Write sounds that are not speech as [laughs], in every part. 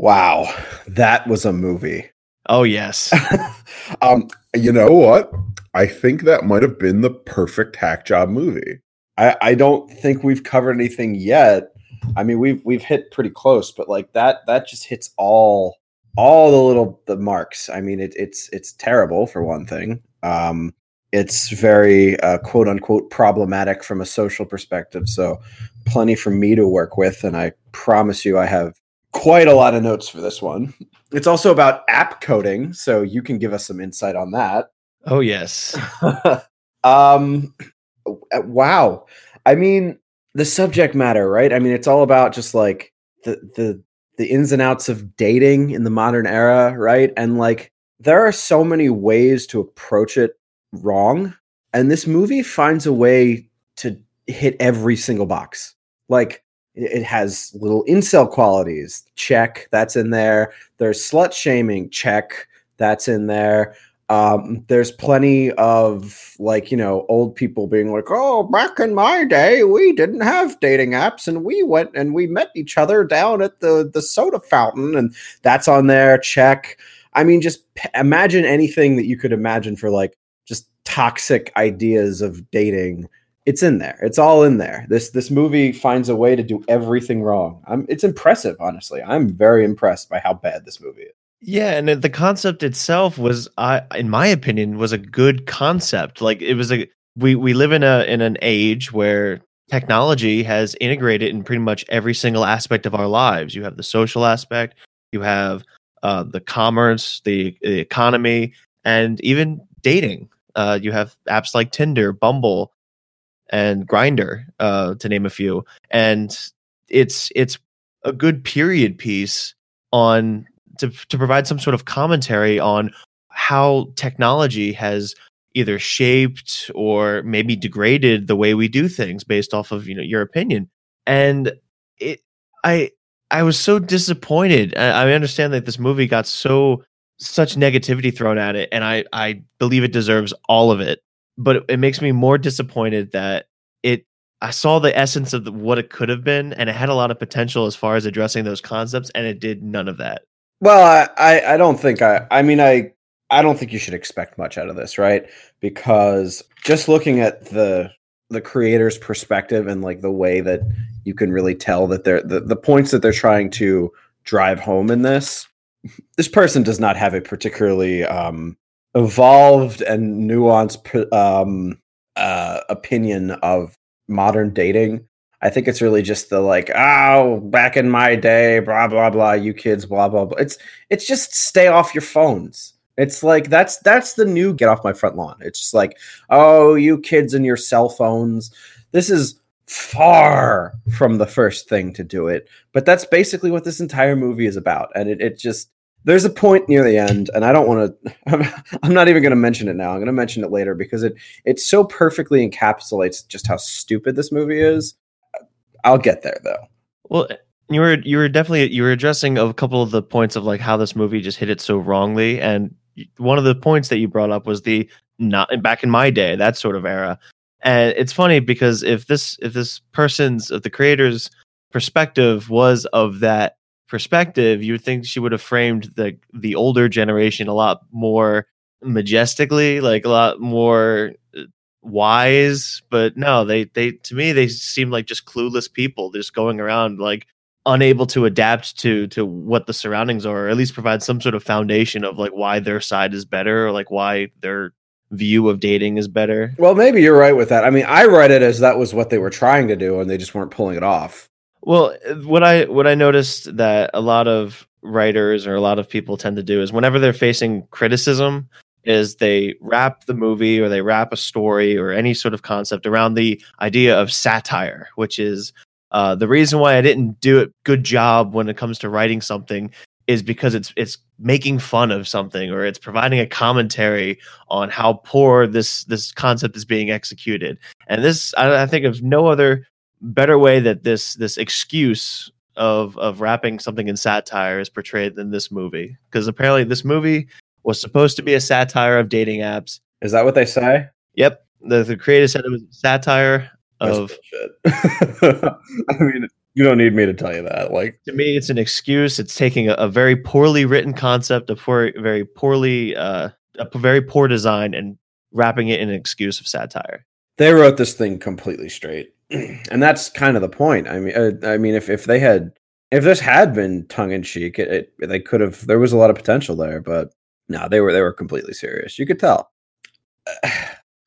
Wow, that was a movie. Oh yes. [laughs] um, you know what? I think that might have been the perfect hack job movie. I, I don't think we've covered anything yet. I mean, we've we've hit pretty close, but like that that just hits all all the little the marks. I mean, it, it's it's terrible for one thing. Um, it's very uh, quote unquote problematic from a social perspective. So, plenty for me to work with, and I promise you, I have quite a lot of notes for this one. It's also about app coding, so you can give us some insight on that. Oh yes. [laughs] um wow. I mean, the subject matter, right? I mean, it's all about just like the the the ins and outs of dating in the modern era, right? And like there are so many ways to approach it wrong, and this movie finds a way to hit every single box. Like it has little incel qualities, check, that's in there. There's slut shaming, check, that's in there. Um, there's plenty of like you know old people being like, "Oh, back in my day, we didn't have dating apps, and we went and we met each other down at the the soda fountain, and that's on there." Check. I mean, just p- imagine anything that you could imagine for like just toxic ideas of dating. It's in there. It's all in there. This this movie finds a way to do everything wrong. I'm, it's impressive, honestly. I'm very impressed by how bad this movie is. Yeah, and the concept itself was, I, in my opinion, was a good concept. Like it was a we we live in a in an age where technology has integrated in pretty much every single aspect of our lives. You have the social aspect, you have uh, the commerce, the, the economy, and even dating. Uh, you have apps like Tinder, Bumble, and Grindr, uh, to name a few. And it's it's a good period piece on to to provide some sort of commentary on how technology has either shaped or maybe degraded the way we do things based off of you know your opinion. And it i i was so disappointed. I, I understand that this movie got so such negativity thrown at it and i i believe it deserves all of it but it, makes me more disappointed that it i saw the essence of the, what it could have been and it had a lot of potential as far as addressing those concepts and it did none of that well, I, I, I don't think I. I mean, I, I don't think you should expect much out of this, right? Because just looking at the the creator's perspective and like the way that you can really tell that they're the, the points that they're trying to drive home in this, this person does not have a particularly um, evolved and nuanced um, uh, opinion of modern dating I think it's really just the like, oh, back in my day, blah blah blah, you kids, blah blah blah. It's it's just stay off your phones. It's like that's that's the new get off my front lawn. It's just like, oh, you kids and your cell phones. This is far from the first thing to do it, but that's basically what this entire movie is about. And it, it just there's a point near the end, and I don't want to. [laughs] I'm, not even going to mention it now. I'm going to mention it later because it it so perfectly encapsulates just how stupid this movie is I'll get there though. Well, you were you were definitely you were addressing a couple of the points of like how this movie just hit it so wrongly, and one of the points that you brought up was the not back in my day that sort of era, and it's funny because if this if this person's if the creator's perspective was of that perspective, you would think she would have framed the the older generation a lot more majestically, like a lot more uh, wise, but no, they they to me they seem like just clueless people just going around like unable to adapt to to what the surroundings are, or at least provide some sort of foundation of like why their side is better or like why their view of dating is better. Well, maybe you're right with that. I mean, I read it as that was what they were trying to do and they just weren't pulling it off. Well, what I what I noticed that a lot of writers or a lot of people tend to do is whenever they're facing criticism, is they wrap the movie or they wrap a story or any sort of concept around the idea of satire, which is uh, the reason why I didn't do a good job when it comes to writing something is because it's it's making fun of something or it's providing a commentary on how poor this this concept is being executed. And this I, I think of no other better way that this this excuse of of wrapping something in satire is portrayed than this movie because apparently this movie was supposed to be a satire of dating apps. Is that what they say? Yep. The, the creator said it was a satire of. [laughs] I mean, You don't need me to tell you that. Like to me, it's an excuse. It's taking a, a very poorly written concept, a poor, very poorly, uh, a very poor design, and wrapping it in an excuse of satire. they wrote this thing completely straight, and that's kind of the point. I mean, uh, I mean, if if they had, if this had been tongue in cheek, it, it they could have. There was a lot of potential there, but no, they were they were completely serious. You could tell. [sighs]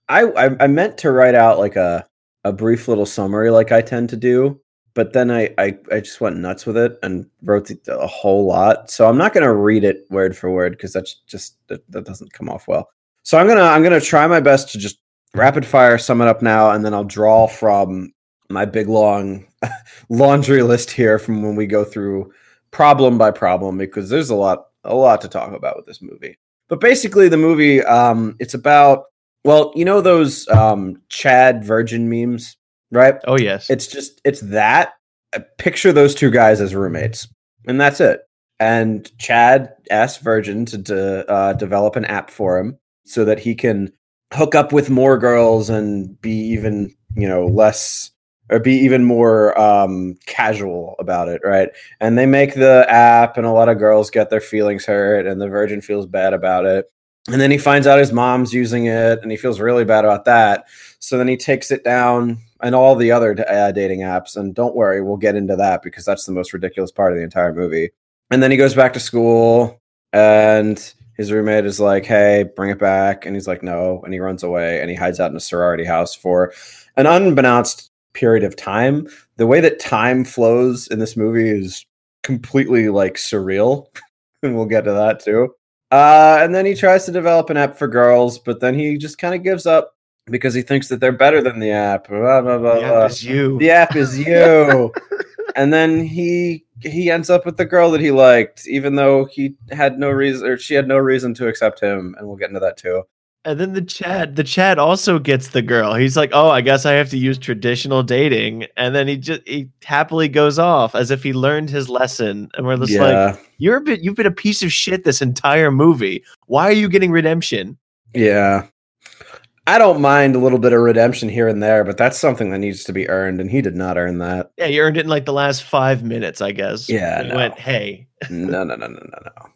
I I, I meant to write out like a a brief little summary, like I tend to do, but then I I, I just went nuts with it and wrote a whole lot. So I'm not going to read it word for word because that's just that, that doesn't come off well. So I'm gonna I'm gonna try my best to just rapid fire sum it up now, and then I'll draw from my big long [laughs] laundry list here from when we go through problem by problem because there's a lot a lot to talk about with this movie. But basically, the movie um, it's about well, you know those um, Chad Virgin memes, right? Oh yes, It's just it's that. Uh, Picture those two guys as roommates, and that's it. And Chad asked Virgin to, to uh, develop an app for him so that he can hook up with more girls and be even you know less or be even more um, casual about it, right? And they make the app, and a lot of girls get their feelings hurt, and the Virgin feels bad about it. And then he finds out his mom's using it, and he feels really bad about that. So then he takes it down and all the other uh, dating apps. And don't worry, we'll get into that because that's the most ridiculous part of the entire movie. And then he goes back to school, and his roommate is like, "Hey, bring it back," and he's like, "No," and he runs away and he hides out in a sorority house for an unbeknownst period of time. The way that time flows in this movie is completely like surreal, [laughs] and we'll get to that too. Uh, and then he tries to develop an app for girls, but then he just kind of gives up because he thinks that they're better than the app. Blah, blah, blah, yeah, blah. it's you. The app is [laughs] you. and then he he ends up with the girl that he liked, even though he had no reason or she had no reason to accept him. And we'll get into that too. And then the Chad, the Chad also gets the girl. He's like, "Oh, I guess I have to use traditional dating," and then he just he happily goes off as if he learned his lesson. And we're just like, "You're a bit, you've been a piece of shit this entire movie. Why are you getting redemption?" yeah. I don't mind a little bit of redemption here and there, but that's something that needs to be earned, and he did not earn that. Yeah, you earned it in like the last five minutes, I guess. Yeah, He no. went, "Hey, no, no, no, no, no, no.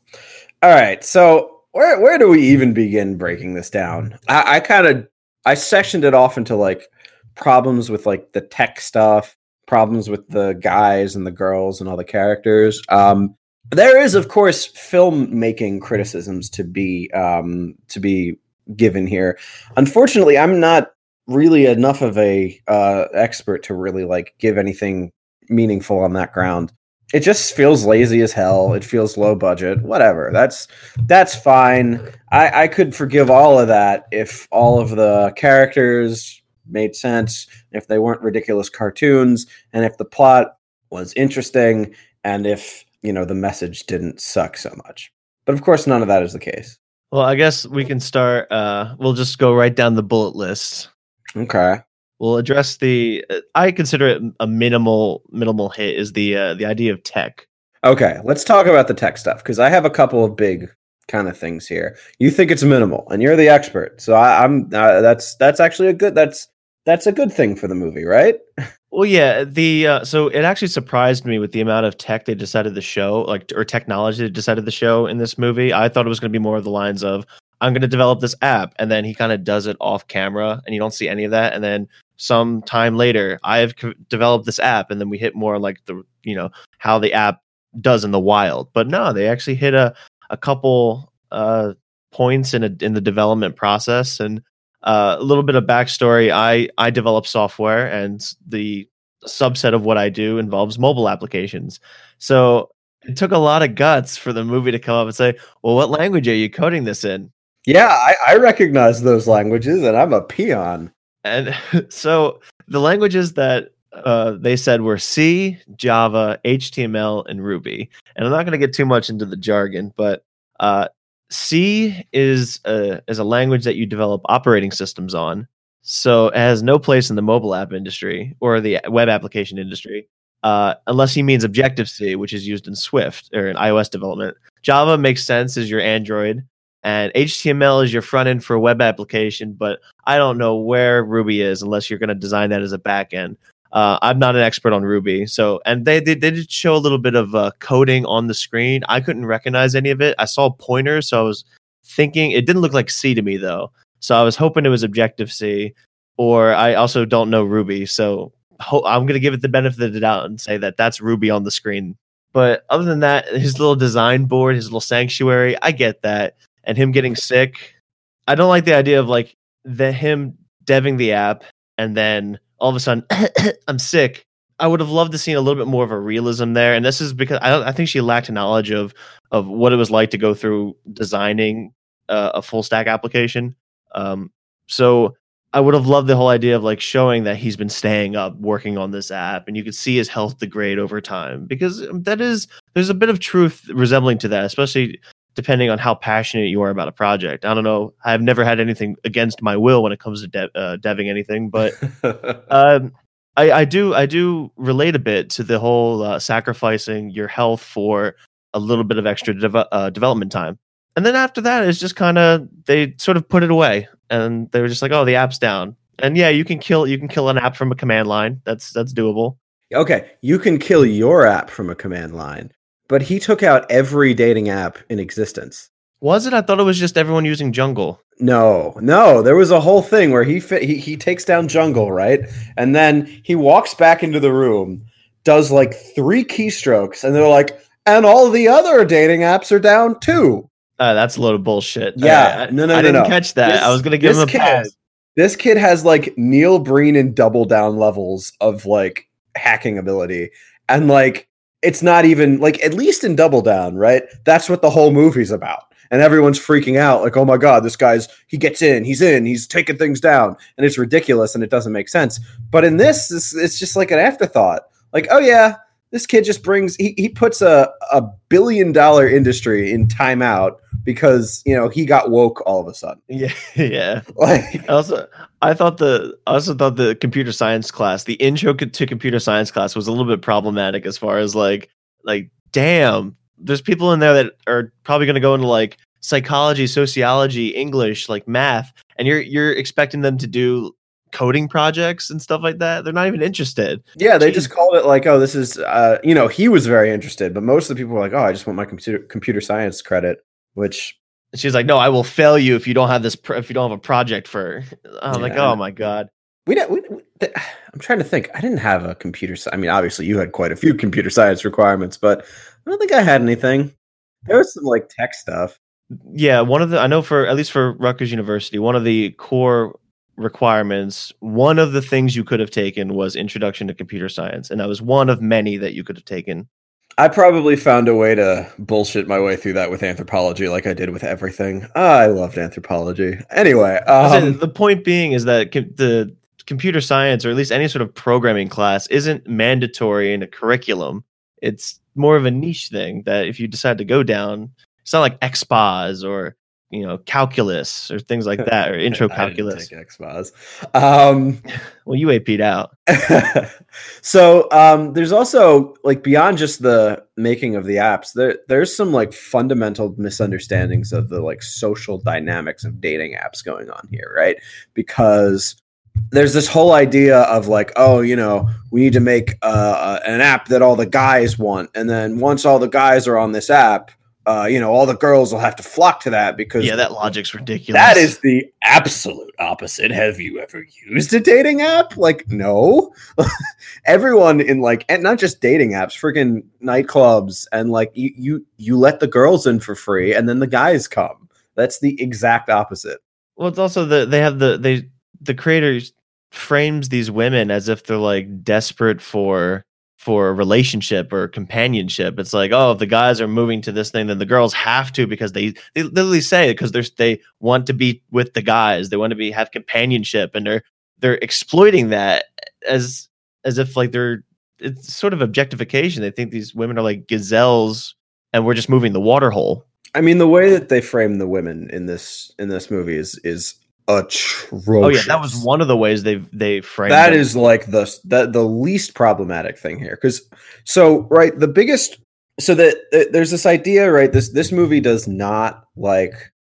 All right, so where where do we even begin breaking this down? I, I kind of I sectioned it off into like problems with like the tech stuff, problems with the guys and the girls and all the characters. Um, there is, of course, filmmaking criticisms to be um, to be given here. Unfortunately, I'm not really enough of a uh, expert to really like give anything meaningful on that ground it just feels lazy as hell. It feels low budget. Whatever. That's that's fine. I, I could forgive all of that if all of the characters made sense, if they weren't ridiculous cartoons, and if the plot was interesting, and if you know the message didn't suck so much. But of course, none of that is the case. well, I guess we can start. Uh, we'll just go right down the bullet list. Okay. We'll address the. uh, I consider it a minimal minimal hit. Is the uh, the idea of tech. Okay. Let's talk about the tech stuff because I have a couple of big kind of things here. You think it's minimal, and you're the expert, so I, I'm. Uh, that's that's actually a good. That's that's a good thing for the movie, right? [laughs] Well, yeah. The uh, so it actually surprised me with the amount of tech they decided to show, like or technology they decided to show in this movie. I thought it was going to be more of the lines of I'm going to develop this app, and then he kind of does it off camera, and you don't see any of that, and then some time later, I have co- developed this app, and then we hit more like the you know how the app does in the wild. But no, they actually hit a a couple uh points in a, in the development process and uh, a little bit of backstory i i develop software and the subset of what i do involves mobile applications so it took a lot of guts for the movie to come up and say well what language are you coding this in Yeah, I, I recognize those languages, and I'm a peon. And [laughs] so the languages that uh, they said were C, Java, HTML, and Ruby. And I'm not going to get too much into the jargon, but uh, C is a, is a language that you develop operating systems on. So it has no place in the mobile app industry or the web application industry, uh, unless he means Objective C, which is used in Swift or in iOS development. Java makes sense as your Android, and HTML is your front end for a web application, but I don't know where Ruby is unless you're going to design that as a back end. Uh, I'm not an expert on Ruby, so and they they, they did show a little bit of uh, coding on the screen. I couldn't recognize any of it. I saw pointers, so I was thinking it didn't look like C to me though. So I was hoping it was Objective C, or I also don't know Ruby, so ho- I'm gonna give it the benefit of the doubt and say that that's Ruby on the screen. But other than that, his little design board, his little sanctuary, I get that, and him getting sick. I don't like the idea of like the him deving the app and then all of a sudden [coughs] I'm sick. I would have loved to see a little bit more of a realism there, and this is because I, I think she lacked knowledge of of what it was like to go through designing uh, a full stack application. Um, so I would have loved the whole idea of like showing that he's been staying up working on this app, and you could see his health degrade over time because that is there's a bit of truth resembling to that, especially depending on how passionate you are about a project. I don't know. I've never had anything against my will when it comes to de- uh, deving anything, but [laughs] um, I, I, do I do relate a bit to the whole uh, sacrificing your health for a little bit of extra de- uh, development time. And then after that, it's just kind of they sort of put it away, and they were just like, "Oh, the app's down." And yeah, you can kill you can kill an app from a command line. That's that's doable. Okay, you can kill your app from a command line but he took out every dating app in existence. Was it? I thought it was just everyone using Jungle. No, no, there was a whole thing where he fit, he he takes down Jungle, right? And then he walks back into the room, does like three keystrokes, and they're like, and all the other dating apps are down too. Uh, that's a load of bullshit. Yeah, uh, no, no, I no, didn't no. catch that. This- I was gonna give him a kid- pass. This kid has like Neil Breen and double down levels of like hacking ability, and like it's not even like at least in double down, right? That's what the whole movie's about. And everyone's freaking out, like, oh my god, this guy's he gets in, he's in, he's taking things down, and it's ridiculous and it doesn't make sense. But in this, it's, it's just like an afterthought. Like, oh yeah, this kid just brings he, he puts a, a billion dollar industry in timeout because you know he got woke all of a sudden. [laughs] Yeah, yeah. Like I also, I thought the, I also thought the computer science class, the intro to computer science class, was a little bit problematic as far as like, like, damn, there's people in there that are probably going to go into like psychology, sociology, English, like math, and you're you're expecting them to do coding projects and stuff like that. They're not even interested. Yeah, they Jeez. just called it like, oh, this is, uh, you know, he was very interested, but most of the people were like, oh, I just want my computer computer science credit, which she's like, "No, I will fail you if you don't have this. Pro- if you don't have a project for." I'm like, "Oh my god." we don't. We, we, I'm trying to think. I didn't have a computer. sci- I mean, obviously, you had quite a few computer science requirements, but I don't think I had anything. There was some like tech stuff. Yeah, one of the I know for at least for Rutgers University, one of the core requirements, one of the things you could have taken was introduction to computer science, and that was one of many that you could have taken. I probably found a way to bullshit my way through that with anthropology, like I did with everything. Ah, I loved anthropology. Anyway, um, the point being is that com- the computer science, or at least any sort of programming class, isn't mandatory in a curriculum. It's more of a niche thing that if you decide to go down, it's not like Expos or you know calculus or things like that or [laughs] intro calculus. Expos. Um, [laughs] Well, you AP'd out. [laughs] so um, there's also like beyond just the making of the apps there there's some like fundamental misunderstandings of the like social dynamics of dating apps going on here right because there's this whole idea of like oh you know we need to make uh, an app that all the guys want and then once all the guys are on this app uh, you know all the girls will have to flock to that because Yeah, that logic's ridiculous. that is the absolute opposite. Have you ever used a dating app? Like, no. [laughs] Everyone in like, and not just dating apps, freaking nightclubs, and like you, you, you let the girls in for free, and then the guys come. That's the exact opposite. Well, it's also the they have the they the creators frames these women as if they're like desperate for for a relationship or companionship. It's like, oh, if the guys are moving to this thing, then the girls have to because they they literally say because they're they want to be with the guys. They want to be have companionship, and they're they're exploiting that as as if like they're it's sort of objectification. They think these women are like gazelles, and we're just moving the water hole. I mean, the way that they frame the women in this in this movie is is atrocious. Oh yeah, that was one of the ways they they framed that them. is like the the, the least problematic thing here because so right the biggest so that uh, there's this idea right this this movie does not like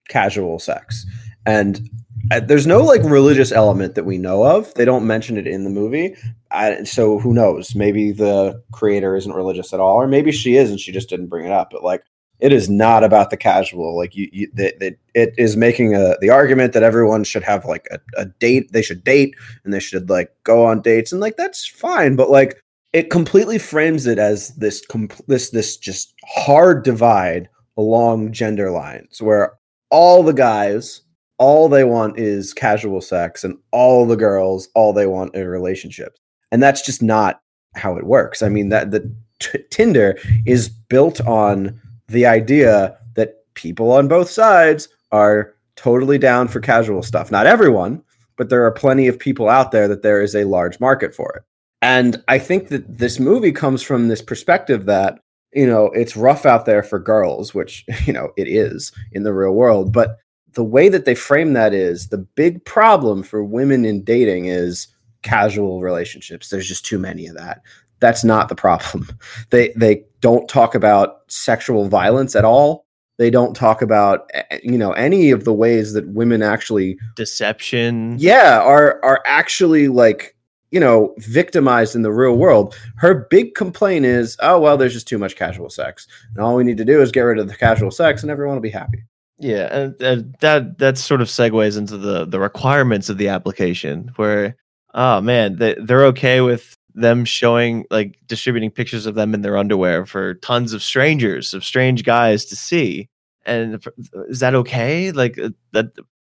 casual sex and uh, there's no like religious element that we know of. They don't mention it in the movie. I, so who knows? Maybe the creator isn't religious at all, or maybe she is and she just didn't bring it up. But like, it is not about the casual. Like you, you it is making a the argument that everyone should have like a, a date. They should date and they should like go on dates and like that's fine. But like, it completely frames it as this compl- this this just hard divide along gender lines where all the guys all they want is casual sex and all the girls all they want are relationships and that's just not how it works i mean that the t- tinder is built on the idea that people on both sides are totally down for casual stuff not everyone but there are plenty of people out there that there is a large market for it and i think that this movie comes from this perspective that you know it's rough out there for girls which [laughs] you know it is in the real world but the way that they frame that is the big problem for women in dating is casual relationships. There's just too many of that. That's not the problem. [laughs] They they don't talk about sexual violence at all. They don't talk about eh, you know any of the ways that women actually deception. Yeah, are are actually like you know victimized in the real world. Her big complaint is, oh well, there's just too much casual sex, and all we need to do is get rid of the casual sex, and everyone will be happy. Yeah, and, and that that sort of segues into the the requirements of the application, where oh man, they they're okay with them showing like distributing pictures of them in their underwear for tons of strangers, of strange guys to see. And is that okay? Like uh, that,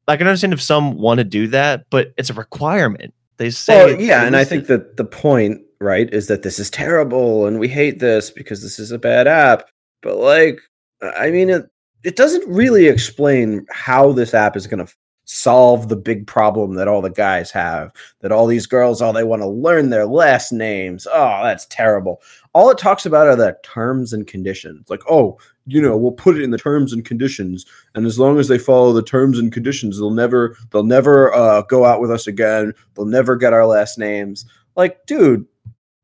I can understand if some want to do that, but it's a requirement. They say, well, yeah, and I think that the point, right, is that this is terrible and we hate this because this is a bad app. But like, I mean, it, it doesn't really explain how this app is going to solve the big problem that all the guys have that all these girls all they want to learn their last names. Oh that's terrible. All it talks about are the terms and conditions. Like oh you know we'll put it in the terms and conditions and as long as they follow the terms and conditions they'll never they'll never uh, go out with us again. They'll never get our last names. Like dude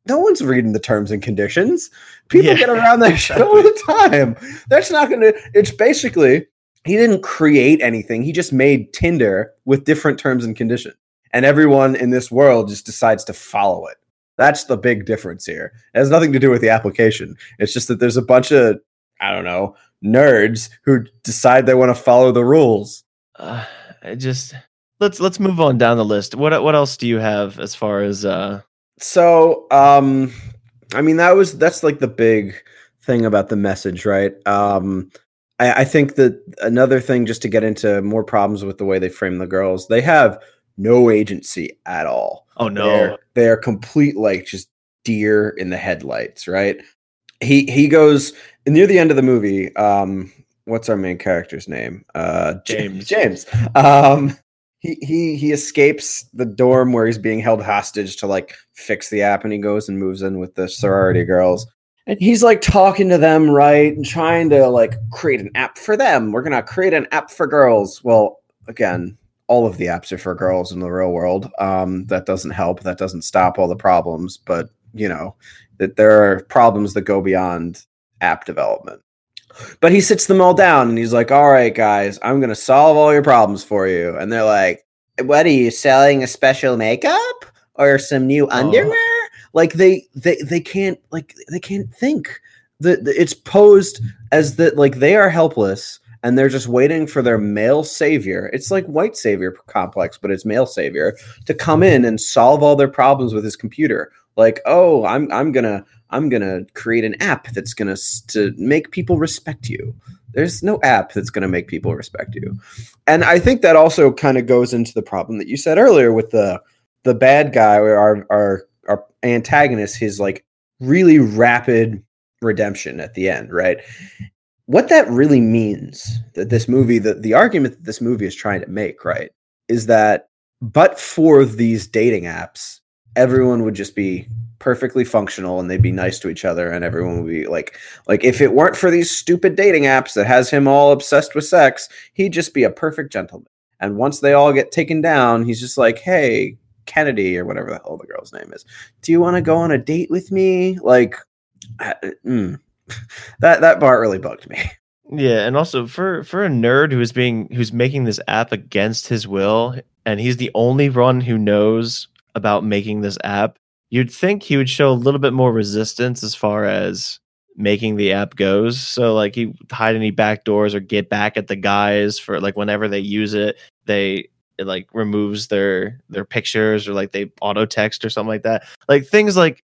no one's reading the terms and conditions. People yeah, get around that [laughs] shit all the time. That's not going to, it's basically, he didn't create anything. He just made Tinder with different terms and conditions. And everyone in this world just decides to follow it. That's the big difference here. It has nothing to do with the application. It's just that there's a bunch of, I don't know, nerds who decide they want to follow the rules. Uh, I just let's let's move on down the list. What what else do you have as far as uh so um i mean that was that's like the big thing about the message right um I, I think that another thing just to get into more problems with the way they frame the girls they have no agency at all. Oh no. They're, they're complete like just deer in the headlights right? He he goes near the end of the movie um what's our main character's name? Uh james. James. Um he he he escapes the dorm where he's being held hostage to like fix the app and he goes and moves in with the sorority girls and he's like talking to them right and trying to like create an app for them we're gonna create an app for girls well again all of the apps are for girls in the real world um, that doesn't help that doesn't stop all the problems but you know that there are problems that go beyond app development but he sits them all down and he's like, "All right, guys, I'm gonna solve all your problems for you." And they're like, "What are you selling? A special makeup or some new oh. underwear?" Like they they they can't like they can't think. The it's posed as that like they are helpless and they're just waiting for their male savior. It's like white savior complex, but it's male savior to come in and solve all their problems with his computer. Like, oh, I'm I'm gonna I'm gonna create an app that's gonna to make people respect you. There's no app that's gonna make people respect you, and I think that also kind of goes into the problem that you said earlier with the the bad guy or our our our antagonist, his like really rapid redemption at the end, right? What that really means that this movie, the, the argument that this movie is trying to make, right, is that but for these dating apps, everyone would just be perfectly functional and they'd be nice to each other and everyone would be like like if it weren't for these stupid dating apps that has him all obsessed with sex he'd just be a perfect gentleman and once they all get taken down he's just like hey kennedy or whatever the hell the girl's name is. Do you want to go on a date with me? Like mm, [laughs] that that part really bugged me. [laughs] Yeah, and also for for a nerd who's being who's making this app against his will, and he's the only one who knows about making this app, you'd think he would show a little bit more resistance as far as making the app goes. So like he hide any back doors or get back at the guys for like whenever they use it, they it like removes their their pictures or like they auto text or something like that. Like things like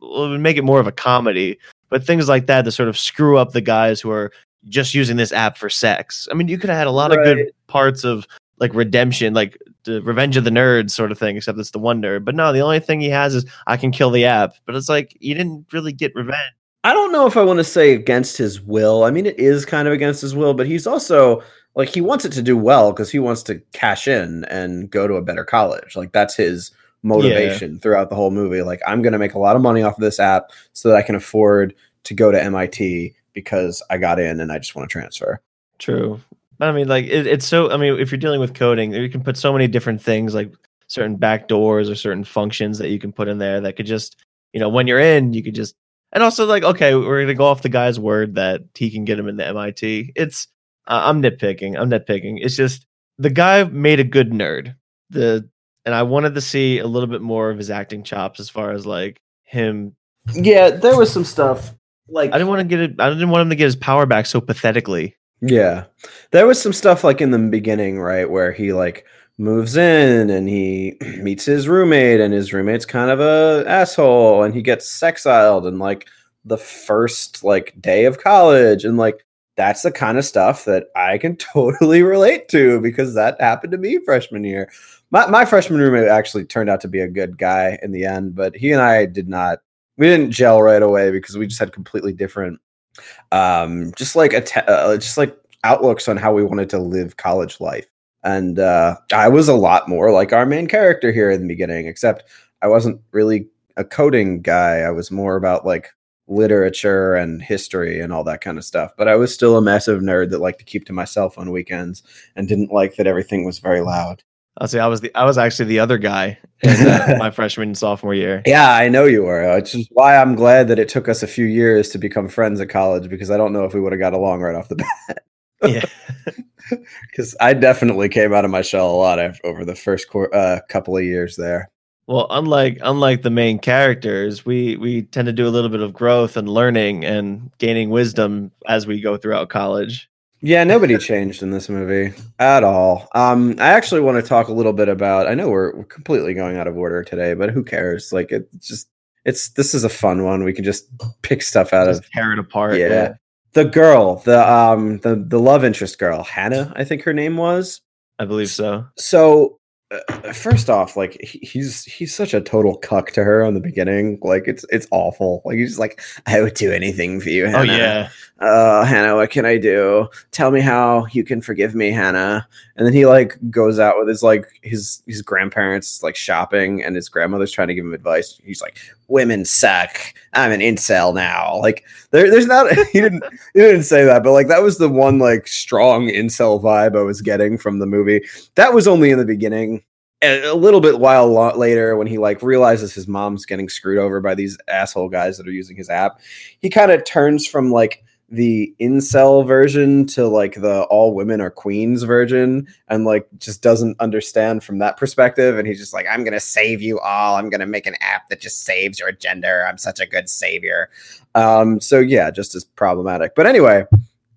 would make it more of a comedy, but things like that to sort of screw up the guys who are just using this app for sex. I mean, you could have had a lot of good parts of like redemption, like the Revenge of the Nerds sort of thing, except it's the one nerd. But no, the only thing he has is I can kill the app. But it's like you didn't really get revenge. I don't know if I want to say against his will. I mean, it is kind of against his will, but he's also like he wants it to do well because he wants to cash in and go to a better college. Like that's his motivation yeah. throughout the whole movie. Like I'm going to make a lot of money off of this app so that I can afford to go to MIT because I got in and I just want to transfer. True. I mean, like it, it's so. I mean, if you're dealing with coding, you can put so many different things, like certain backdoors or certain functions that you can put in there that could just, you know, when you're in, you could just. And also, like, okay, we're gonna go off the guy's word that he can get him into MIT. It's, uh, I'm nitpicking. I'm nitpicking. It's just the guy made a good nerd. The and I wanted to see a little bit more of his acting chops as far as like him. Yeah, there was some stuff like I didn't want to get it. I didn't want him to get his power back so pathetically. Yeah. There was some stuff like in the beginning, right, where he like moves in and he [clears throat] meets his roommate and his roommate's kind of a asshole and he gets sexiled, and like the first like day of college and like that's the kind of stuff that I can [laughs] totally relate to because that happened to me freshman year. My my freshman roommate actually turned out to be a good guy in the end, but he and I did not we didn't gel right away because we just had completely different um, just like a uh, just like outlooks on how we wanted to live college life. And uh, I was a lot more like our main character here in the beginning, except I wasn't really a coding guy. I was more about like literature and history and all that kind of stuff. But I was still a massive nerd that liked to keep to myself on weekends and didn't like that everything was very loud. I'll say I was the I was actually the other guy in uh, [laughs] my freshman and sophomore year. Yeah, I know you were. Which is why I'm glad that it took us a few years to become friends at college because I don't know if we would have got along right off the bat. yeah, [laughs] [laughs] because I definitely came out of my shell a lot over the first cor- uh, couple of years there. Well, unlike unlike the main characters, we we tend to do a little bit of growth and learning and gaining wisdom as we go throughout college. Yeah, nobody changed in this movie at all. Um, I actually want to talk a little bit about. I know we're, we're completely going out of order today, but who cares? Like, it's just it's this is a fun one. We can just pick stuff out just of tear it apart. Yeah. yeah. the girl, the um, the the love interest girl, Hannah, I think her name was. I believe so. So uh, first off, like he's he's such a total cuck to her on the beginning. Like it's it's awful. Like he's like, I would do anything for you, oh, Hannah. Oh yeah. Uh, Hannah, what can I do? Tell me how you can forgive me, Hannah. And then he like goes out with his like his his grandparents like shopping, and his grandmother's trying to give him advice. He's like, women suck. I'm an incel now. Like there, there's not. [laughs] He didn't he didn't say that, but like that was the one like strong incel vibe I was getting from the movie. That was only in the beginning a little bit while later when he like realizes his mom's getting screwed over by these asshole guys that are using his app he kind of turns from like the incel version to like the all women are queens version and like just doesn't understand from that perspective. And he's just like i'm gonna save you all. I'm gonna make an app that just saves your gender. I'm such a good savior. Um so yeah just as problematic. But anyway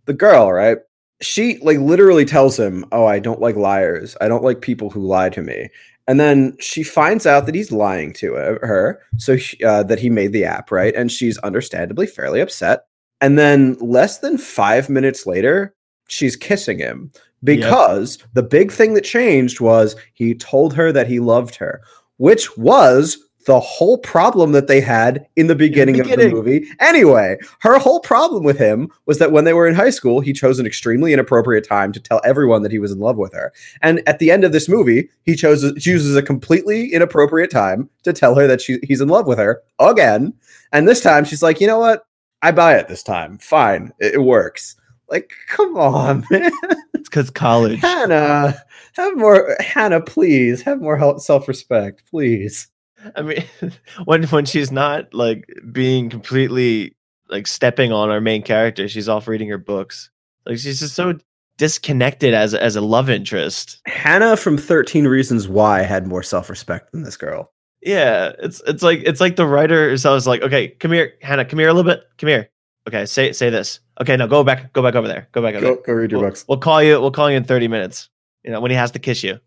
the girl right? She like literally tells him, "Oh, I don't like liars. I don't like people who lie to me." And then she finds out that he's lying to her, so she, uh, that he made the app right, and she's understandably fairly upset. And then less than five minutes later, she's kissing him because yep. the big thing that changed was he told her that he loved her, which was the whole problem that they had in the beginning, in the beginning, of the movie. Anyway, her whole problem with him was that when they were in high school, he chose an extremely inappropriate time to tell everyone that he was in love with her. And at the end of this movie, he chose chooses a completely inappropriate time to tell her that she, he's in love with her again. And this time, she's like, you know what? I buy it this time. Fine, it, it works. Like, come on, [laughs] man. It's because college. Hannah, have more. Hannah, please have more self respect, please. I mean, [laughs] when when she's not like being completely like stepping on our main character, she's off reading her books. Like she's just so disconnected as as a love interest. Hannah from 13 Reasons Why had more self-respect than this girl. Yeah, it's it's like it's like the writer herself is like, okay, come here, Hannah, come here a little bit, come here. Okay, say say this. Okay, no, go back, go back over there, go back over Go, there. go read your We'll, books. we'll call you. We'll call you in thirty minutes. You know when he has to kiss you.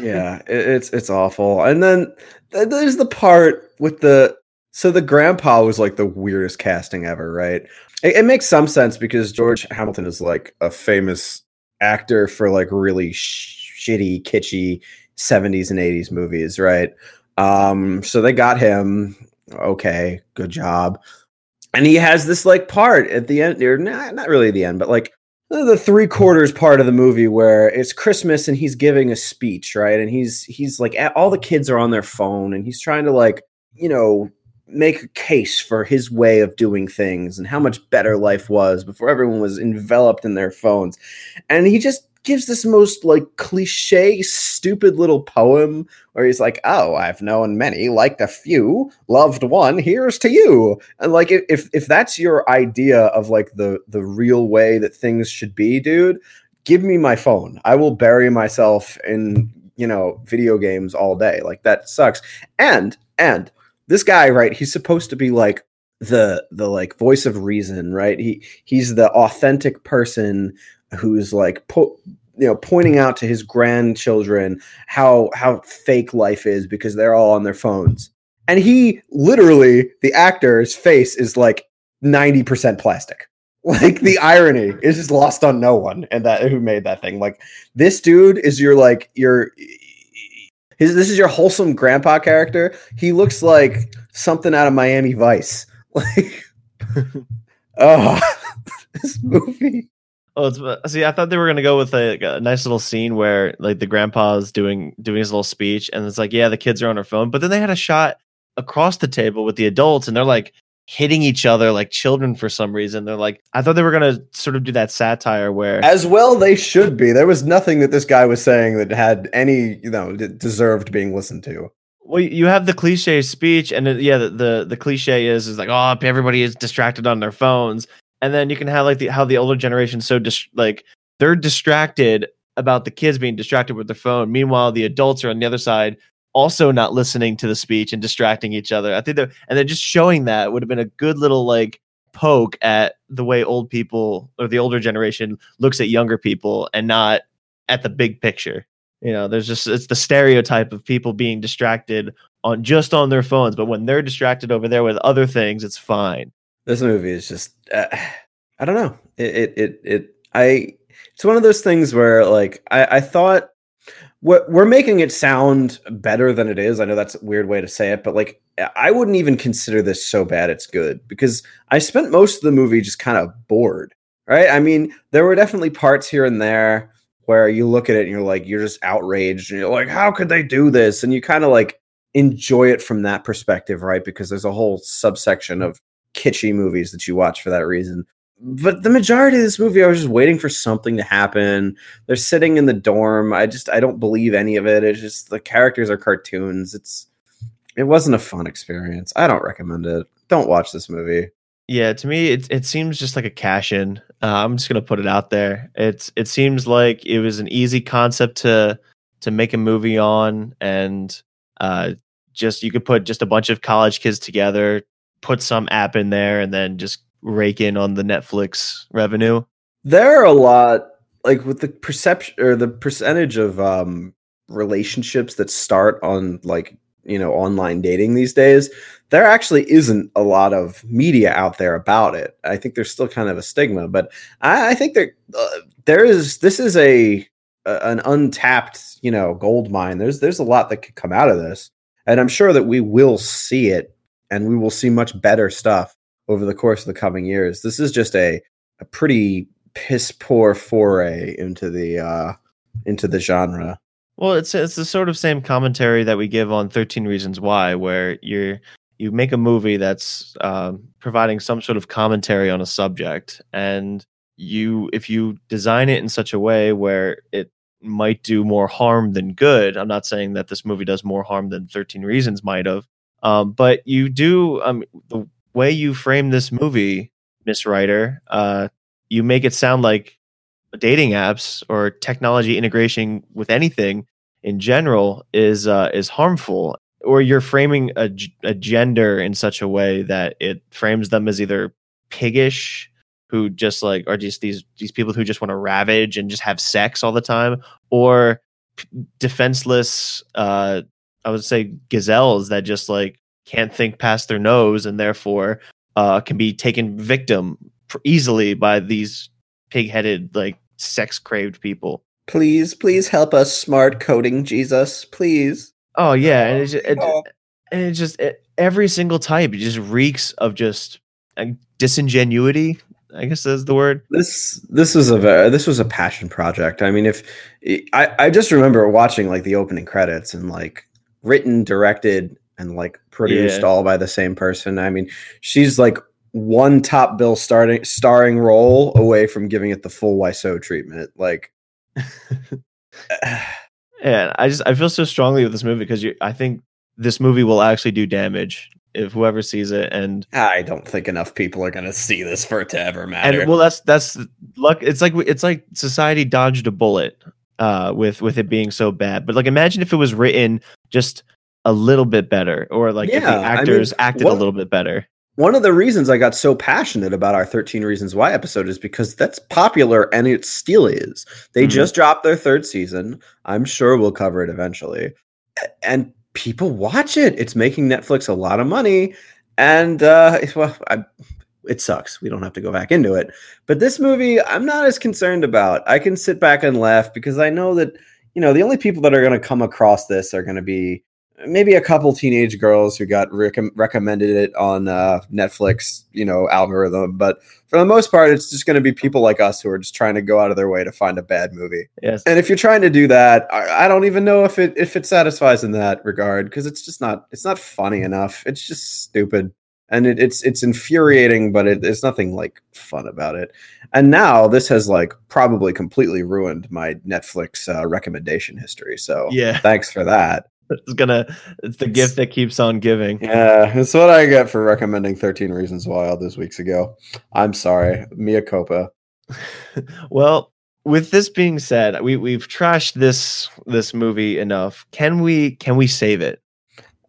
yeah, it, it's it's awful. And then th- there's the part with the so the grandpa was like the weirdest casting ever, right? It, it makes some sense because George Hamilton is like a famous actor for like really sh- shitty, kitschy 70s and 80s movies, right? Um, so they got him. Okay, good job. And he has this like part at the end, or not, not really the end, but like the three quarters part of the movie where it's Christmas and he's giving a speech, right? And he's he's like all the kids are on their phone and he's trying to like, you know, make a case for his way of doing things and how much better life was before everyone was enveloped in their phones. And he just gives this most like cliche stupid little poem where he's like, "Oh, I've known many, liked a few, loved one. Here's to you." And like, if if, that's your idea of like the the real way that things should be, dude, give me my phone. I will bury myself in you know video games all day. Like that sucks. And and this guy, right? He's supposed to be like the the like voice of reason, right? He he's the authentic person who's like po- you know pointing out to his grandchildren how how fake life is because they're all on their phones. And he literally the actor's face is like 90% plastic. [laughs] Like the irony is just lost on no one and that who made that thing. Like this dude is your like your his this is your wholesome grandpa character. He looks like something out of miami vice. [laughs] Like [laughs] oh this movie Oh, it's uh, see. I thought they were gonna go with a, a nice little scene where like the grandpa's doing doing his little speech, and it's like, yeah, the kids are on their phone, but then they had a shot across the table with the adults, and they're like hitting each other like children for some reason. They're like, I thought they were gonna sort of do that satire where As well, they should be. There was nothing that this guy was saying that had any, you know, deserved being listened to. Well, you have the cliche speech, and it, yeah, the, the the cliche is is like, oh, everybody is distracted on their phones, and then you can have like the how the older generation so dis- like they're distracted about the kids being distracted with their phone. Meanwhile, the adults are on the other side, also not listening to the speech and distracting each other. I think that, and then just showing that would have been a good little like poke at the way old people or the older generation looks at younger people and not at the big picture. You know, there's just it's the stereotype of people being distracted on just on their phones, but when they're distracted over there with other things, it's fine. This movie is just, uh, [sighs] I don't know. It, it, it, it, I, it's one of those things where like, I, I thought we're, we're making it sound better than it is. I know that's a weird way to say it, but like, I wouldn't even consider this so bad it's good because I spent most of the movie just kind of bored, right? I mean, there were definitely parts here and there where you look at it and you're like, you're just outraged and you're like, how could they do this? And you kind of like enjoy it from that perspective, right? Because there's a whole subsection of kitschy movies that you watch for that reason. But the majority of this movie, I was just waiting for something to happen. They're sitting in the dorm. I just I don't believe any of it. It's just the characters are cartoons. It's it wasn't a fun experience. I don't recommend it. Don't watch this movie. Yeah, to me, it it seems just like a cash in. Uh, I'm just gonna put it out there. It's it seems like it was an easy concept to to make a movie on, and uh, just you could put just a bunch of college kids together, put some app in there, and then just rake in on the Netflix revenue. There are a lot like with the perception or the percentage of um relationships that start on like you know online dating these days there actually isn't a lot of media out there about it i think there's still kind of a stigma but i, I think there uh, there is this is a, a an untapped you know gold mine there's there's a lot that could come out of this and i'm sure that we will see it and we will see much better stuff over the course of the coming years this is just a a pretty piss poor foray into the uh into the genre Well, it's it's the sort of same commentary that we give on Thirteen Reasons Why, where you're you make a movie that's um, providing some sort of commentary on a subject, and you if you design it in such a way where it might do more harm than good. I'm not saying that this movie does more harm than Thirteen Reasons might have, um, but you do um, the way you frame this movie, Miss Writer. Uh, you make it sound like dating apps or technology integration with anything in general is uh, is harmful or you're framing a, a gender in such a way that it frames them as either piggish who just like are just these these people who just want to ravage and just have sex all the time or p- defenseless uh i would say gazelles that just like can't think past their nose and therefore uh can be taken victim easily by these pig-headed like sex craved people Please, please help us, smart coding Jesus. Please. Oh yeah, and it's just, it, and it's just it, every single type it just reeks of just uh, disingenuity. I guess that's the word. This this was a this was a passion project. I mean, if I I just remember watching like the opening credits and like written, directed, and like produced Yeah. all by the same person. I mean, she's like one top bill starting starring role away from giving it the full Wiseau treatment. Like, [laughs] And I just I feel so strongly with this movie because you I think this movie will actually do damage if whoever sees it and I don't think enough people are going to see this for it to ever matter. and well that's that's luck it's like it's like society dodged a bullet uh with with it being so bad but like imagine if it was written just a little bit better or like if the Yeah, I mean, actors acted what- a little bit better One of the reasons I got so passionate about our 13 Reasons Why episode is because that's popular and it still is. They Mhm. just dropped their third season. I'm sure we'll cover it eventually. And people watch it. It's making Netflix a lot of money. And uh, [laughs] well, I, it sucks. We don't have to go back into it. But this movie, I'm not as concerned about. I can sit back and laugh because I know that, you know, the only people that are going to come across this are going to be maybe a couple teenage girls who got rec- recommended it on uh, Netflix, you know, algorithm. But for the most part, it's just going to be people like us who are just trying to go out of their way to find a bad movie. yes And if you're trying to do that, I, I don't even know if it if it satisfies in that regard because it's just not it's not funny enough. It's just stupid. And it, it's it's infuriating, but it, there's nothing like fun about it. And now this has like probably completely ruined my Netflix uh, recommendation history. So yeah [laughs] thanks for that. it's gonna it's the gift that keeps on giving Yeah, it's what I get for recommending 13 Reasons Why all those weeks ago. I'm sorry, Mia Copa. [laughs] well with this being said we we've trashed this this movie enough can we can we save it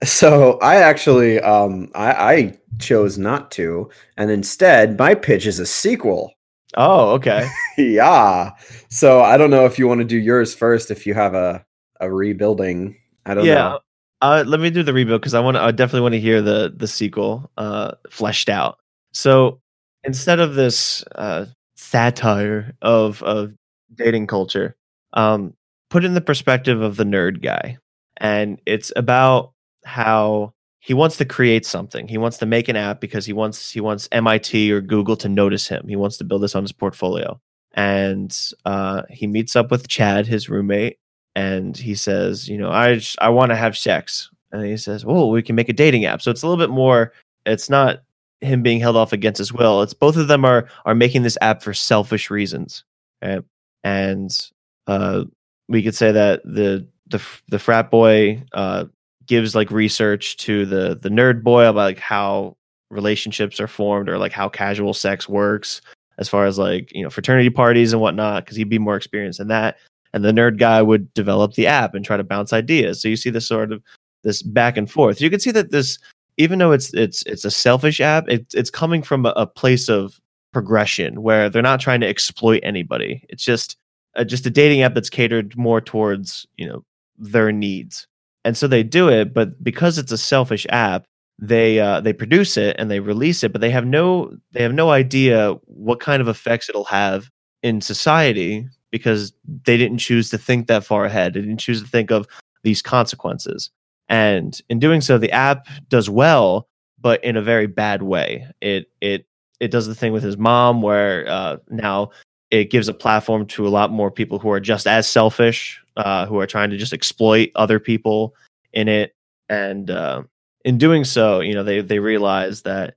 So I actually, um, I, I chose not to, and instead, my pitch is a sequel. oh okay [laughs] yeah. So I don't know if you want to do yours first. If you have a a rebuilding, I don't yeah know. uh, let me do the rebuild because i want to i definitely want to hear the the sequel uh fleshed out so instead of this uh satire of of dating culture um put in the perspective of the nerd guy and it's about how he wants to create something he wants to make an app because he wants he wants mit or google to notice him he wants to build this on his portfolio and uh, he meets up with chad his roommate and he says, you know, I I want to have sex, and he says, well, we can make a dating app. So it's a little bit more. It's not him being held off against his will. It's both of them are are making this app for selfish reasons, right? And uh, we could say that the the the frat boy uh, gives like research to the the nerd boy about like how relationships are formed or like how casual sex works as far as like you know fraternity parties and whatnot because he'd be more experienced in that and the nerd guy would develop the app and try to bounce ideas. So you see this sort of this back and forth. You can see that this, even though it's it's it's a selfish app, it, it's coming from a, a place of progression where they're not trying to exploit anybody. It's just just a dating app that's catered more towards you know their needs, and so they do it. But because it's a selfish app, they uh, they produce it and they release it, but they have no they have no idea what kind of effects it'll have in society because they didn't choose to think that far ahead. They didn't choose to think of these consequences. And in doing so, the app does well, but in a very bad way. It it it does the thing with his mom where uh, now it gives a platform to a lot more people who are just as selfish, uh, who are trying to just exploit other people in it. And uh, in doing so, you know, they they realize that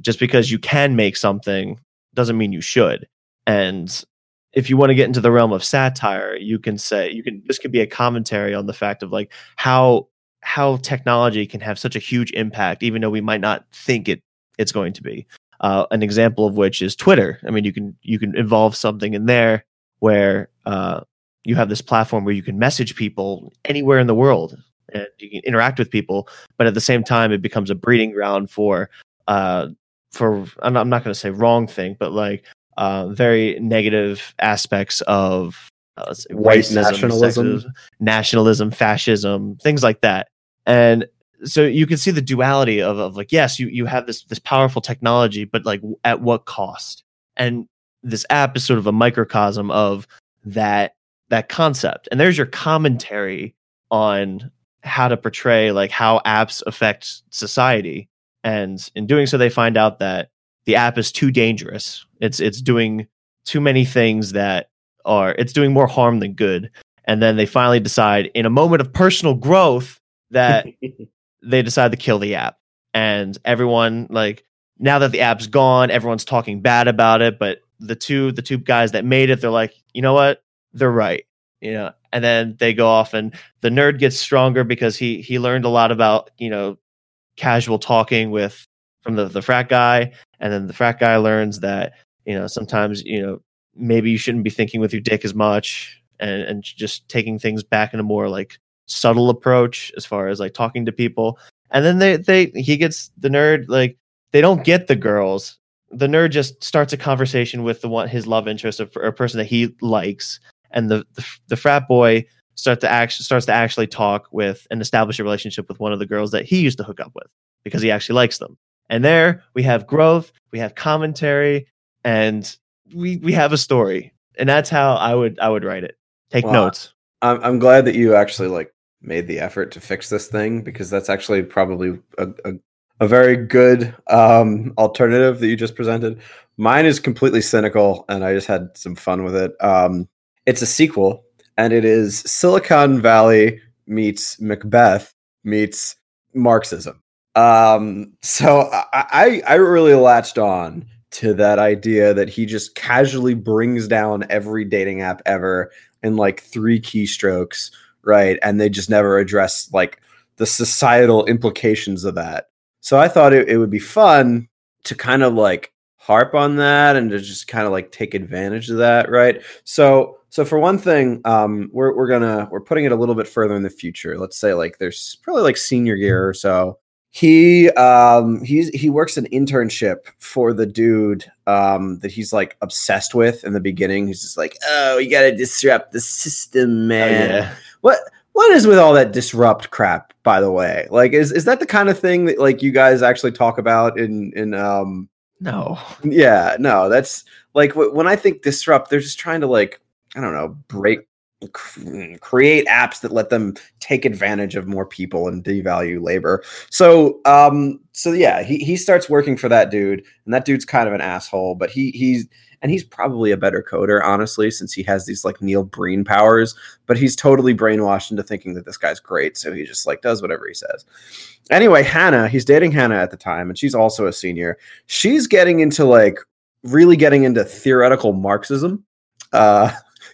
just because you can make something doesn't mean you should. And if you want to get into the realm of satire, you can say you can this could be a commentary on the fact of like how how technology can have such a huge impact, even though we might not think it it's going to be. Uh, an example of which is Twitter. I mean, you can you can involve something in there where uh, you have this platform where you can message people anywhere in the world and you can interact with people, but at the same time, it becomes a breeding ground for uh, for I'm not, not going to say wrong thing, but like uh, very negative aspects of uh, say White racism, nationalism. sexism, nationalism, fascism, things like that. And so you can see the duality of, of like, yes, you, you have this this powerful technology, but like at what cost? And this app is sort of a microcosm of that that concept. And there's your commentary on how to portray like how apps affect society. And in doing so, they find out that the app is too dangerous. It's it's doing too many things that are it's doing more harm than good. And then they finally decide in a moment of personal growth that [laughs] they decide to kill the app. And everyone like now that the app's gone, everyone's talking bad about it. But the two the two guys that made it, they're like, you know what? They're right. You know, and then they go off and the nerd gets stronger because he he learned a lot about, you know, casual talking with from the, the frat guy. And then the frat guy learns that, you know, sometimes, you know, maybe you shouldn't be thinking with your dick as much and, and just taking things back in a more like subtle approach as far as like talking to people. And then they they he gets the nerd like they don't get the girls. The nerd just starts a conversation with the one his love interest or, a person that he likes, and the the, the frat boy start to act starts to actually talk with and establish a relationship with one of the girls that he used to hook up with because he actually likes them. And there we have growth, we have commentary, and we we have a story. And that's how I would I would write it. Take Wow. notes. I'm, I'm glad that you actually like made the effort to fix this thing because that's actually probably a, a, a very good um, alternative that you just presented. Mine is completely cynical, and I just had some fun with it. Um, it's a sequel, and it is Silicon Valley meets Macbeth meets Marxism. Um, so I, I really latched on to that idea that he just casually brings down every dating app ever in like three keystrokes, right? And they just never address like the societal implications of that. So I thought it, it would be fun to kind of like harp on that and to just kind of like take advantage of that, right? So so for one thing, um, we're we're gonna we're putting it a little bit further in the future. Let's say like there's probably like senior year or so. He um he's he works an internship for the dude um that he's like obsessed with in the beginning. He's just like, oh, you gotta disrupt the system, man. yeah. What what is with all that disrupt crap, by the way? Like is is that the kind of thing that like you guys actually talk about in in um No. [laughs] yeah, no, that's like when I think disrupt, they're just trying to like I don't know, break create apps that let them take advantage of more people and devalue labor. So um so yeah, he he starts working for that dude and that dude's kind of an asshole, but he he's and he's probably a better coder honestly since he has these like Neil Breen powers, but he's totally brainwashed into thinking that this guy's great, so he just like does whatever he says. Anyway, Hannah, he's dating Hannah at the time and she's also a senior. She's getting into like really getting into theoretical Marxism. Uh,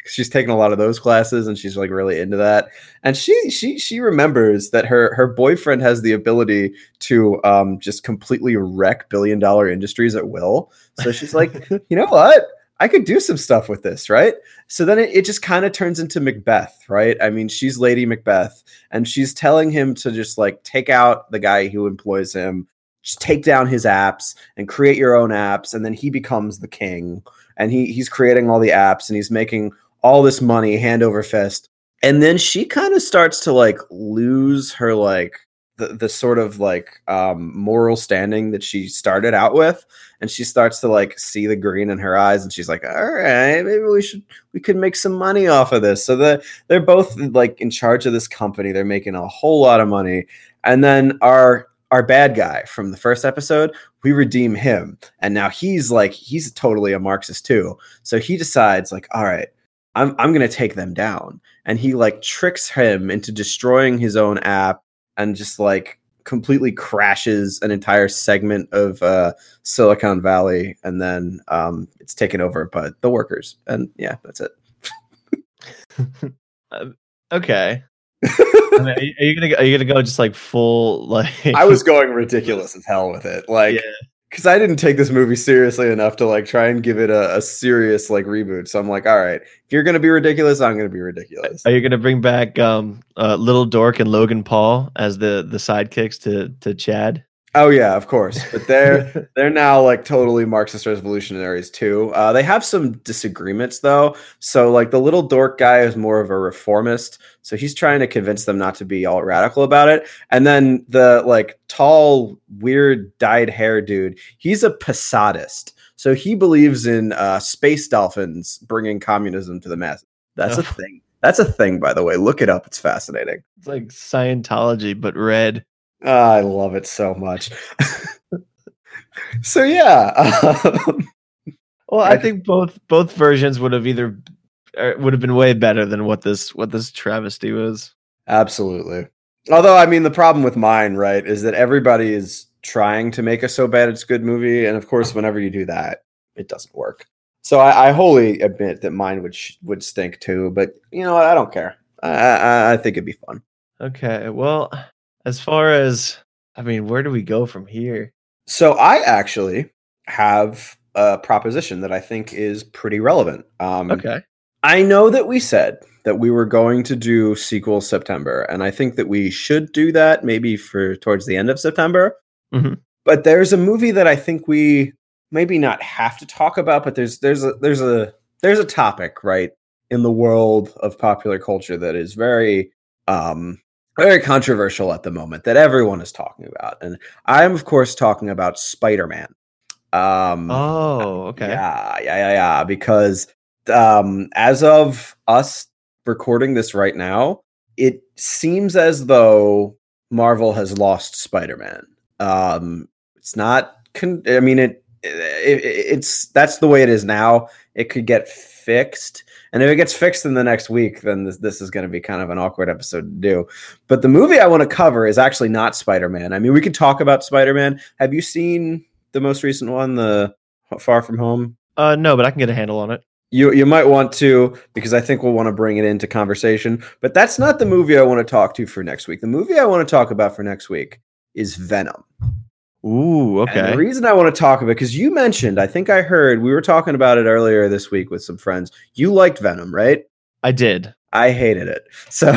she's taken a lot of those classes and she's like really into that. And she she she remembers that her her boyfriend has the ability to um, just completely wreck billion dollar industries at will. So she's like, [laughs] you know what? I could do some stuff with this, right? So then it, it just kind of turns into Macbeth, right? I mean, she's Lady Macbeth, and she's telling him to just like take out the guy who employs him, just take down his apps and create your own apps, and then he becomes the king. And he he's creating all the apps and he's making all this money hand over fist. And then she kind of starts to like lose her like the, the sort of like um moral standing that she started out with. And she starts to like see the green in her eyes and she's like all right maybe we should we could make some money off of this. So the, they're both like in charge of this company. They're making a whole lot of money. And then our our bad guy from the first episode we redeem him. And now he's like he's totally a marxist too. So he decides like all right i'm i'm going to take them down and he like tricks him into destroying his own app and just like completely crashes an entire segment of uh, Silicon Valley, and then um, it's taken over by the workers. And yeah, that's it. [laughs] Um, okay. I mean, are, you, gonna are you gonna go just like full [laughs] like I was going ridiculous as hell with it, like Yeah. Because I didn't take this movie seriously enough to like try and give it a, a serious like reboot. So I'm like, all right, if you're gonna be ridiculous, I'm gonna be ridiculous. Are you gonna bring back um, uh, Little Dork and Logan Paul as the the sidekicks to to Chad? Oh yeah, of course. But they're [laughs] they're now like totally Marxist revolutionaries too. Uh, they have some disagreements though. So like the little dork guy is more of a reformist, so he's trying to convince them not to be all radical about it. And then the like tall, weird dyed hair dude, he's a Posadist. So he believes in uh, space dolphins bringing communism to the masses. That's a Oh. [laughs] thing. That's a thing, by the way. Look it up. It's fascinating. It's like Scientology, but red. I love it so much. [laughs] so yeah, um, Well, I think both both versions would have either er, would have been way better than what this what this travesty was. absolutely. Although, I mean, the problem with mine, right, is that everybody is trying to make a so bad it's good movie, and of course, whenever you do that, it doesn't work. So I, I wholly admit that mine would sh- would stink too. But you know, what? I don't care. I, I, I think it'd be fun. Okay, well, as far as I mean, where do we go from here? So I actually have a proposition that I think is pretty relevant. Um, Okay, I know that we said that we were going to do sequel September, and I think that we should do that maybe for towards the end of September. Mhm. But there's a movie that I think we maybe not have to talk about, but there's there's a there's a there's a topic right in the world of popular culture that is very um very controversial at the moment that everyone is talking about, and I am of course talking about Spider-Man. Um, oh, [laughs] okay, yeah, yeah, yeah, yeah. Because um, as of us recording this right now, it seems as though Marvel has lost Spider-Man. Um, it's not. Con- I mean, it, it. It's that's the way it is now. It could get fixed, and if it gets fixed in the next week, then this, this is going to be kind of an awkward episode to do. But the movie I want to cover is actually not Spider-Man. I mean, we could talk about Spider-Man. Have you seen the most recent one, the Far From Home? Uh, no, but I can get a handle on it. You you might want to because I think we'll want to bring it into conversation. But that's not the movie I want to talk to for next week. The movie I want to talk about for next week is Venom. Ooh, And okay. the reason I want to talk about it, because you mentioned, I think I heard we were talking about it earlier this week with some friends. You liked Venom, right? I did. I hated it. [laughs] So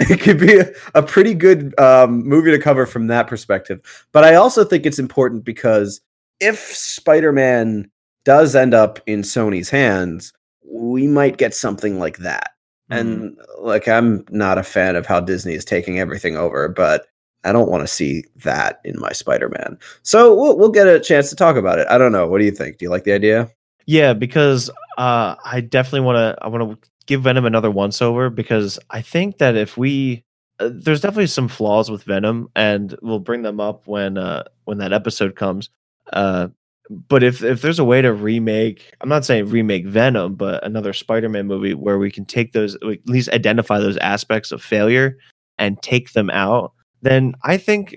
it could be a, a pretty good um, movie to cover from that perspective. But I also think it's important because if Spider Man does end up in Sony's hands, we might get something like that. Mhm. And like, I'm not a fan of how Disney is taking everything over, but I don't want to see that in my Spider Man. So we'll, we'll get a chance to talk about it. I don't know. What do you think? Do you like the idea? Yeah, because uh, I definitely want to. I want to give Venom another once over because I think that if we, uh, there's definitely some flaws with Venom, and we'll bring them up when uh, when that episode comes. Uh, but if if there's a way to remake, I'm not saying remake Venom, but another Spider-Man movie where we can take those, at least identify those aspects of failure and take them out, then I think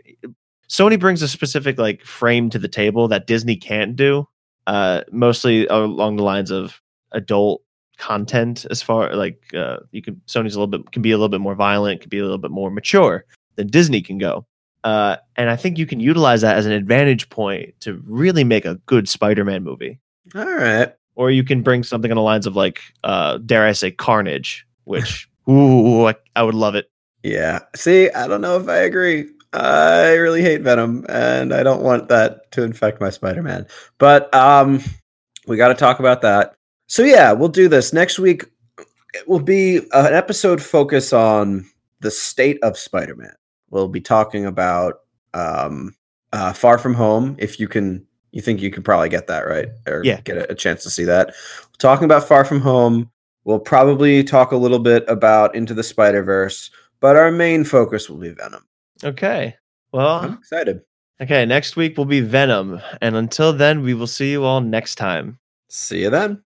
Sony brings a specific like frame to the table that Disney can't do uh mostly along the lines of adult content as far like uh you can sony's a little bit can be a little bit more violent can be a little bit more mature than disney can go uh and i think you can utilize that as an advantage point to really make a good spider-man movie All right. or you can bring something on the lines of like uh dare i say carnage which [laughs] ooh I, I would love it Yeah. See, I don't know if I agree. I really hate Venom, and I don't want that to infect my Spider-Man. But um, we got to talk about that. So yeah, we'll do this next week. It will be an episode focus on the state of Spider-Man. We'll be talking about um, uh, Far From Home. If you can, you think you can probably get that right, or Yeah. get a, a chance to see that. talking about Far From Home. We'll probably talk a little bit about Into the Spider Verse, but our main focus will be Venom. okay well I'm excited. okay next week will be venom and until then we will see you all next time See you then.